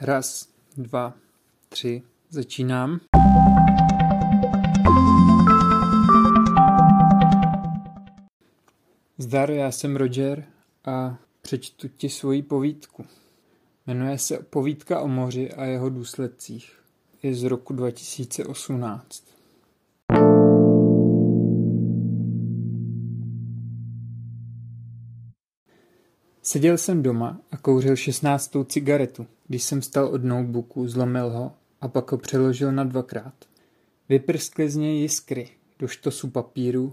Raz, dva, tři, začínám. Zdar, já jsem Roger a přečtu ti svoji povídku. Jmenuje se Povídka o moři a jeho důsledcích. Je z roku 2018. Seděl jsem doma a kouřil šestnáctou cigaretu, když jsem stal od notebooku, zlomil ho a pak ho přeložil na dvakrát. Vyprskly z něj jiskry do štosu papíru,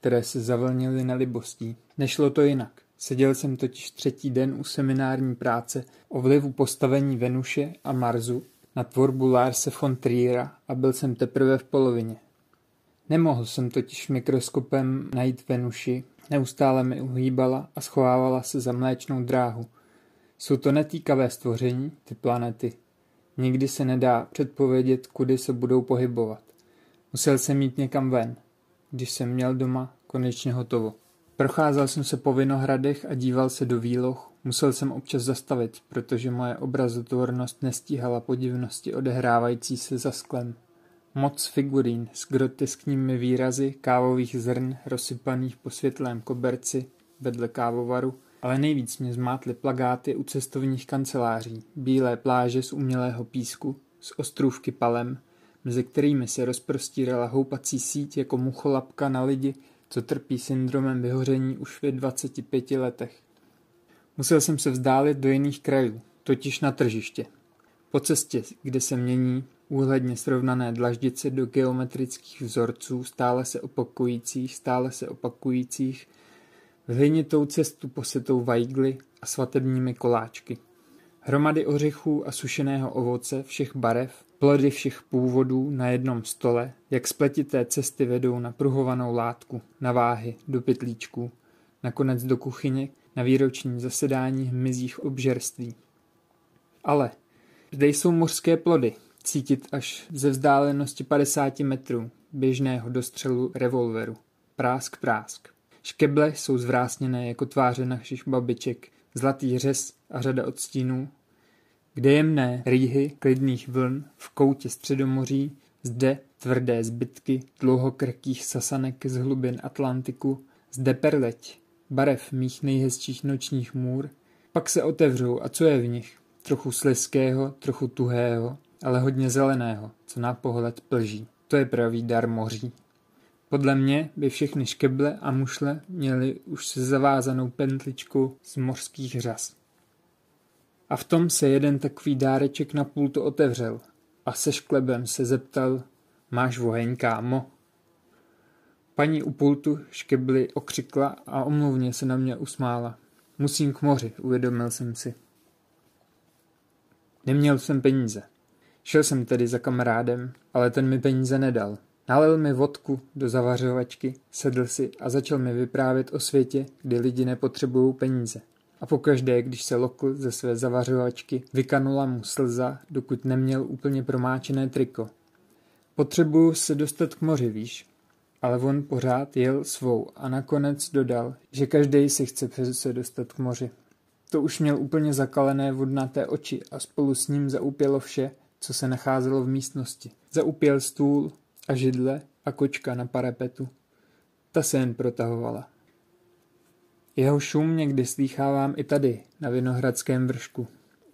které se zavlnily nelibostí. Nešlo to jinak. Seděl jsem totiž třetí den u seminární práce o vlivu postavení Venuše a Marsu na tvorbu Larse von Triera a byl jsem teprve v polovině. Nemohl jsem totiž mikroskopem najít Venuši, neustále mi uhýbala a schovávala se za mléčnou dráhu. Jsou to netýkavé stvoření, ty planety. Nikdy se nedá předpovědět, kudy se budou pohybovat. Musel jsem jít někam ven, když jsem měl doma konečně hotovo. Procházel jsem se po vinohradech a díval se do výloh. Musel jsem občas zastavit, protože moje obrazotvornost nestíhala podivnosti odehrávající se za sklem. Moc figurín s groteskními výrazy kávových zrn rozsypaných po světlém koberci vedle kávovaru, ale nejvíc mě zmátly plagáty u cestovních kanceláří, bílé pláže z umělého písku, z ostrůvky palem, mezi kterými se rozprostírala houpací síť jako mucholapka na lidi, co trpí syndromem vyhoření už ve 25 letech. Musel jsem se vzdálit do jiných krajů, totiž na tržiště. Po cestě, kde se mění úhledně srovnané dlaždice do geometrických vzorců stále se opakujících, stále se opakujících, hlinitou cestu posetou vajgly a svatebními koláčky. Hromady ořechů a sušeného ovoce všech barev, plody všech původů na jednom stole, jak spletité cesty vedou na pruhovanou látku, na váhy, do pytlíčků, nakonec do kuchyně, na výroční zasedání hmyzích obžerství. Ale zde jsou mořské plody, cítit až ze vzdálenosti 50 metrů běžného dostřelu revolveru. Prásk, prásk. Škeble jsou zvrásněné jako tváře našich babiček, zlatý řez a řada odstínů. Kde jemné rýhy klidných vln v koutě středomoří, zde tvrdé zbytky dlouhokrkých sasanek z hlubin Atlantiku, zde perleť, barev mých nejhezčích nočních můr, pak se otevřou a co je v nich? Trochu slizkého, trochu tuhého, ale hodně zeleného, co na pohled plží. To je pravý dar moří. Podle mě by všechny škeble a mušle měly už se zavázanou pentličku z mořských řas. A v tom se jeden takový dáreček na pultu otevřel a se šklebem se zeptal, máš voheň, kámo? Paní u pultu škebly okřikla a omluvně se na mě usmála. Musím k moři, uvědomil jsem si. Neměl jsem peníze. Šel jsem tedy za kamarádem, ale ten mi peníze nedal. Nalil mi vodku do zavařovačky, sedl si a začal mi vyprávět o světě, kdy lidi nepotřebují peníze. A pokaždé, když se lokl ze své zavařovačky, vykanula mu slza, dokud neměl úplně promáčené triko. Potřebuju se dostat k moři, víš? Ale on pořád jel svou a nakonec dodal, že každý si chce se dostat k moři. To už měl úplně zakalené vodnaté oči a spolu s ním zaupělo vše, co se nacházelo v místnosti. Zaupěl stůl a židle a kočka na parapetu. Ta se jen protahovala. Jeho šum někdy slýchávám i tady, na Vinohradském vršku.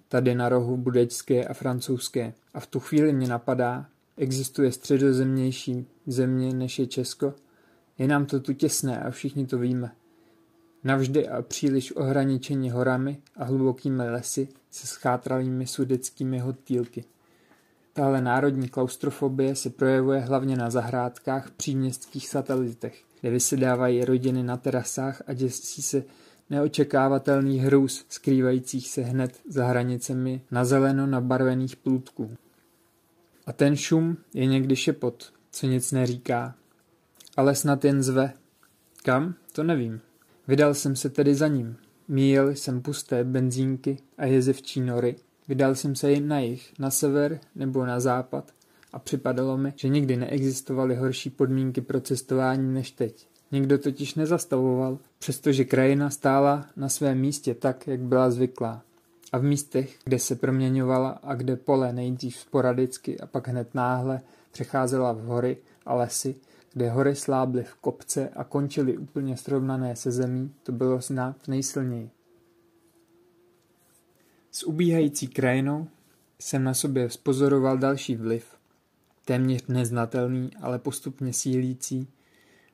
Tady na rohu budečské a francouzské. A v tu chvíli mě napadá, existuje středozemnější země než je Česko? Je nám to tu těsné a všichni to víme. Navždy a příliš ohraničení horami a hlubokými lesy se schátralými sudeckými hotýlky. Tahle národní klaustrofobie se projevuje hlavně na zahrádkách příměstských satelitech, kde vysedávají rodiny na terasách a děsí se neočekávatelných hrůz skrývajících se hned za hranicemi na zeleno nabarvených plůtků. A ten šum je někdy šepot, co nic neříká, ale snad jen zve. Kam? To nevím. Vydal jsem se tedy za ním. Míjel jsem pusté benzínky a jezevčí nory, Vydal jsem se jen na jih, na sever nebo na západ a připadalo mi, že nikdy neexistovaly horší podmínky pro cestování než teď. Nikdo totiž nezastavoval, přestože krajina stála na svém místě tak, jak byla zvyklá. A v místech, kde se proměňovala a kde pole nejdřív sporadicky a pak hned náhle přecházela v hory a lesy, kde hory slábly v kopce a končily úplně srovnané se zemí, to bylo znát nejsilněji. S ubíhající krajinou jsem na sobě spozoroval další vliv, téměř neznatelný, ale postupně sílící.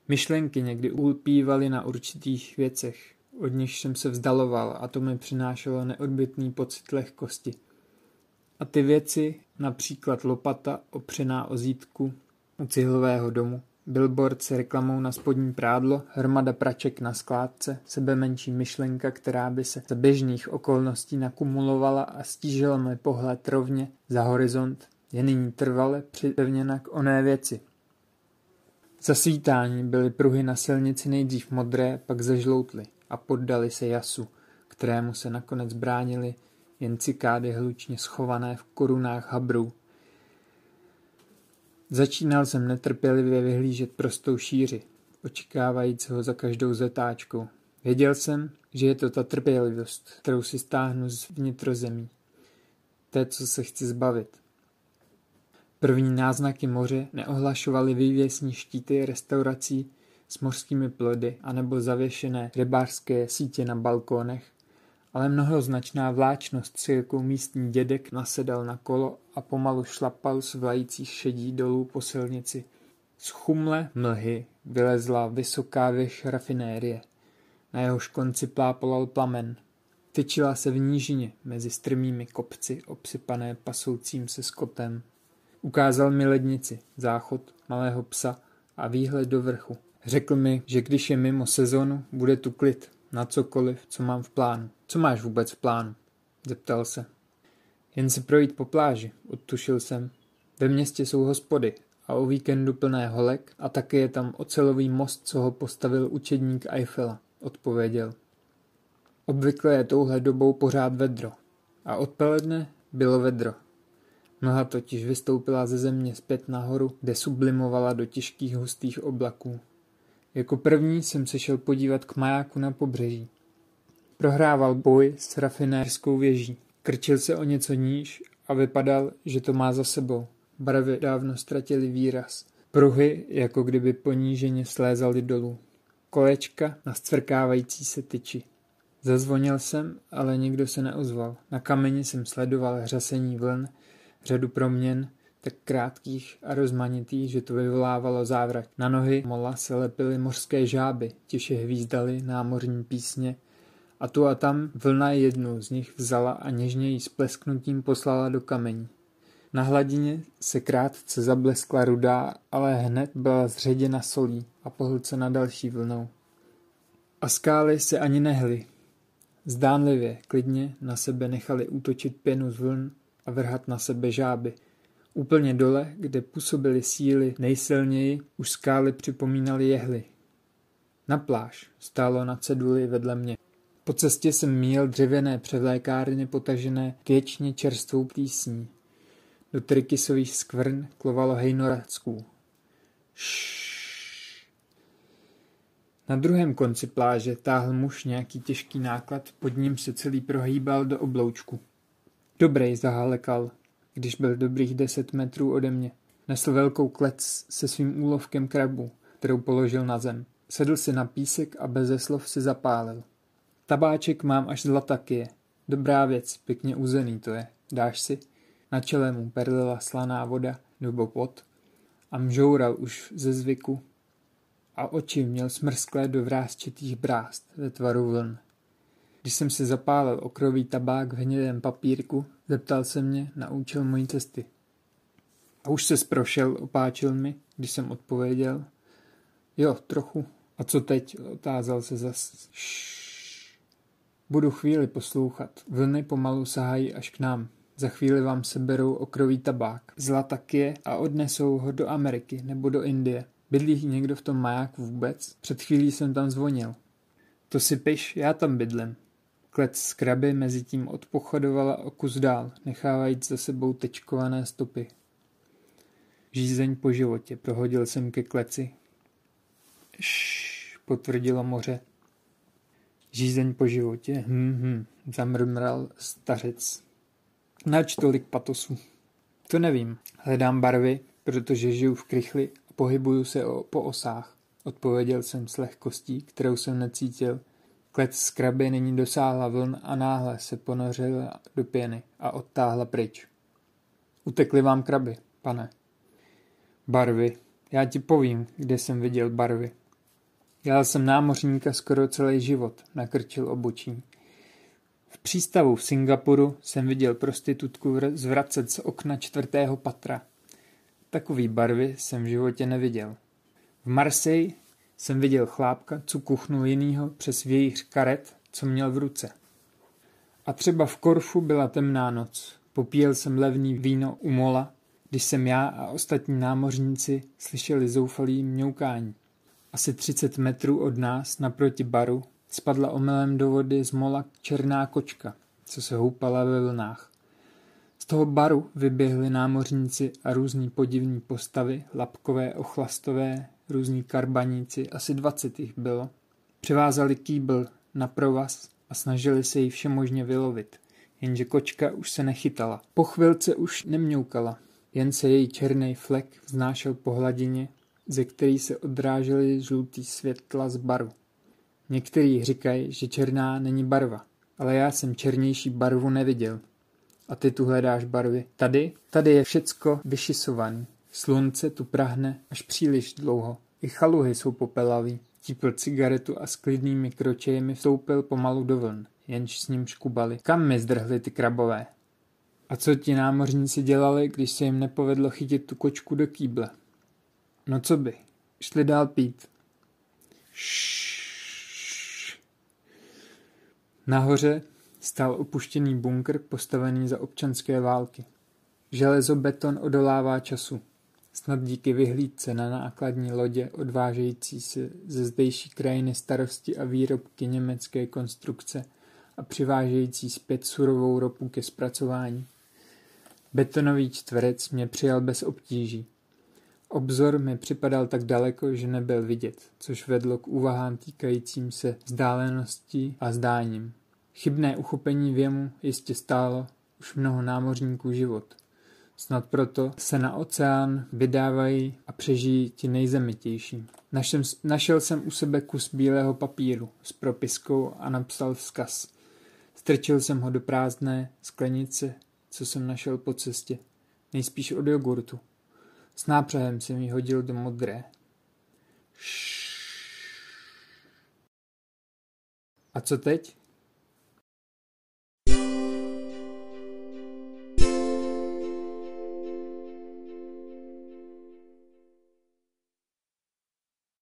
Myšlenky někdy ulpívaly na určitých věcech, od nich jsem se vzdaloval a to mi přinášelo neodbitný pocit lehkosti. A ty věci, například lopata opřená o zítku u cihlového domu, billboard s reklamou na spodní prádlo, hromada praček na skládce, sebe menší myšlenka, která by se za běžných okolností nakumulovala a stížila mi pohled rovně za horizont, je nyní trvale připevněna k oné věci. Za svítání byly pruhy na silnici nejdřív modré, pak zažloutly a poddali se jasu, kterému se nakonec bránili jen cikády hlučně schované v korunách habrů. Začínal jsem netrpělivě vyhlížet prostou šíři, očekávajíc ho za každou zetáčkou. Věděl jsem, že je to ta trpělivost, kterou si stáhnu z vnitrozemí. Té, co se chci zbavit. První náznaky moře neohlašovaly vývěsní štíty restaurací s mořskými plody anebo zavěšené rybářské sítě na balkónech, ale mnohoznačná vláčnost, s jakou místní dědek nasedal na kolo a pomalu šlapal s vlajících šedí dolů po silnici. Z chumle mlhy vylezla vysoká věž rafinérie. Na jehož konci plápolal plamen. Tyčila se v nížině mezi strmými kopci obsypané pasoucím se skotem. Ukázal mi lednici, záchod malého psa a výhled do vrchu. Řekl mi, že když je mimo sezonu, bude tu klid na cokoliv, co mám v plánu. Co máš vůbec v plánu? Zeptal se. Jen se projít po pláži, odtušil jsem. Ve městě jsou hospody a o víkendu plné holek a taky je tam ocelový most, co ho postavil učedník Eiffela, odpověděl. Obvykle je touhle dobou pořád vedro. A odpoledne bylo vedro. Noha totiž vystoupila ze země zpět nahoru, kde sublimovala do těžkých hustých oblaků. Jako první jsem se šel podívat k majáku na pobřeží. Prohrával boj s rafinérskou věží. Krčil se o něco níž a vypadal, že to má za sebou. Barvy dávno ztratily výraz. Pruhy, jako kdyby poníženě slézaly dolů. Kolečka na stvrkávající se tyči. Zazvonil jsem, ale nikdo se neozval. Na kameni jsem sledoval hřasení vln, řadu proměn, tak krátkých a rozmanitých, že to vyvolávalo závrat. Na nohy mola se lepily mořské žáby, tiše hvízdaly námořní písně a tu a tam vlna jednu z nich vzala a něžně ji s plesknutím poslala do kamení. Na hladině se krátce zableskla rudá, ale hned byla zředěna solí a pohlcena další vlnou. A skály se ani nehly. Zdánlivě, klidně na sebe nechali útočit pěnu z vln a vrhat na sebe žáby – Úplně dole, kde působily síly nejsilněji, už skály připomínaly jehly. Na pláž stálo na ceduli vedle mě. Po cestě jsem míjel dřevěné převlékárny potažené věčně čerstvou plísní. Do trikysových skvrn klovalo hejnoracků. Na druhém konci pláže táhl muž nějaký těžký náklad, pod ním se celý prohýbal do obloučku. Dobrej, zahalekal když byl dobrých deset metrů ode mě. Nesl velkou klec se svým úlovkem krabu, kterou položil na zem. Sedl si na písek a beze slov si zapálil. Tabáček mám až z latakie. Dobrá věc, pěkně uzený to je. Dáš si? Na čele mu perlila slaná voda nebo pot a mžoural už ze zvyku a oči měl smrsklé do vrázčitých brást ve tvaru vln. Když jsem si zapálil okrový tabák v hnědém papírku, zeptal se mě na účel mojí cesty. A už se sprošel, opáčil mi, když jsem odpověděl. Jo, trochu. A co teď? Otázal se zas. Šš. Budu chvíli poslouchat. Vlny pomalu sahají až k nám. Za chvíli vám seberou okrový tabák. Zlatakie a odnesou ho do Ameriky nebo do Indie. Bydlí někdo v tom majáku vůbec? Před chvílí jsem tam zvonil. To si piš, já tam bydlím. Klec z kraby mezitím odpochodovala o kus dál, nechávajíc za sebou tečkované stopy. Žízeň po životě, prohodil jsem ke kleci. Šš, potvrdilo moře. Žízeň po životě, hm, hm, zamrmral stařec. Nač tolik patosu? To nevím. Hledám barvy, protože žiju v krychli a pohybuju se o, po osách. Odpověděl jsem s lehkostí, kterou jsem necítil. Klec z kraby nyní dosáhla vln a náhle se ponořila do pěny a odtáhla pryč. Utekly vám kraby, pane. Barvy. Já ti povím, kde jsem viděl barvy. Dělal jsem námořníka skoro celý život, nakrčil obočí. V přístavu v Singapuru jsem viděl prostitutku zvracet z okna čtvrtého patra. Takový barvy jsem v životě neviděl. V Marseille jsem viděl chlápka, co kuchnul jinýho přes vějíř karet, co měl v ruce. A třeba v Korfu byla temná noc. Popíjel jsem levný víno u mola, když jsem já a ostatní námořníci slyšeli zoufalý mňoukání. Asi 30 metrů od nás, naproti baru, spadla omylem do vody z mola černá kočka, co se houpala ve vlnách. Z toho baru vyběhli námořníci a různí podivní postavy, lapkové, ochlastové, různí karbaníci, asi dvacet jich bylo. Přivázali kýbl na provaz a snažili se ji všemožně vylovit, jenže kočka už se nechytala. Po chvilce už nemňoukala, jen se její černý flek vznášel po hladině, ze který se odrážely žlutý světla z baru. Někteří říkají, že černá není barva, ale já jsem černější barvu neviděl. A ty tu hledáš barvy. Tady, tady je všecko vyšisovaný. Slunce tu prahne až příliš dlouho. I chaluhy jsou popelaví. Típl cigaretu a s klidnými kročejemi vstoupil pomalu do vln, jenž s ním škubali. Kam mi zdrhli ty krabové? A co ti námořníci dělali, když se jim nepovedlo chytit tu kočku do kýble? No co by? Šli dál pít. Šš. Nahoře stál opuštěný bunkr postavený za občanské války. Železobeton odolává času. Snad díky vyhlídce na nákladní lodě odvážející se ze zdejší krajiny starosti a výrobky německé konstrukce a přivážející zpět surovou ropu ke zpracování. Betonový čtverec mě přijal bez obtíží. Obzor mi připadal tak daleko, že nebyl vidět, což vedlo k úvahám týkajícím se vzdálenosti a zdáním. Chybné uchopení věmu jistě stálo už mnoho námořníků život. Snad proto se na oceán vydávají a přežijí ti nejzemitější. Našel, našel jsem u sebe kus bílého papíru s propiskou a napsal vzkaz. Strčil jsem ho do prázdné sklenice, co jsem našel po cestě. Nejspíš od jogurtu. S nápřehem jsem ji hodil do modré. A co teď?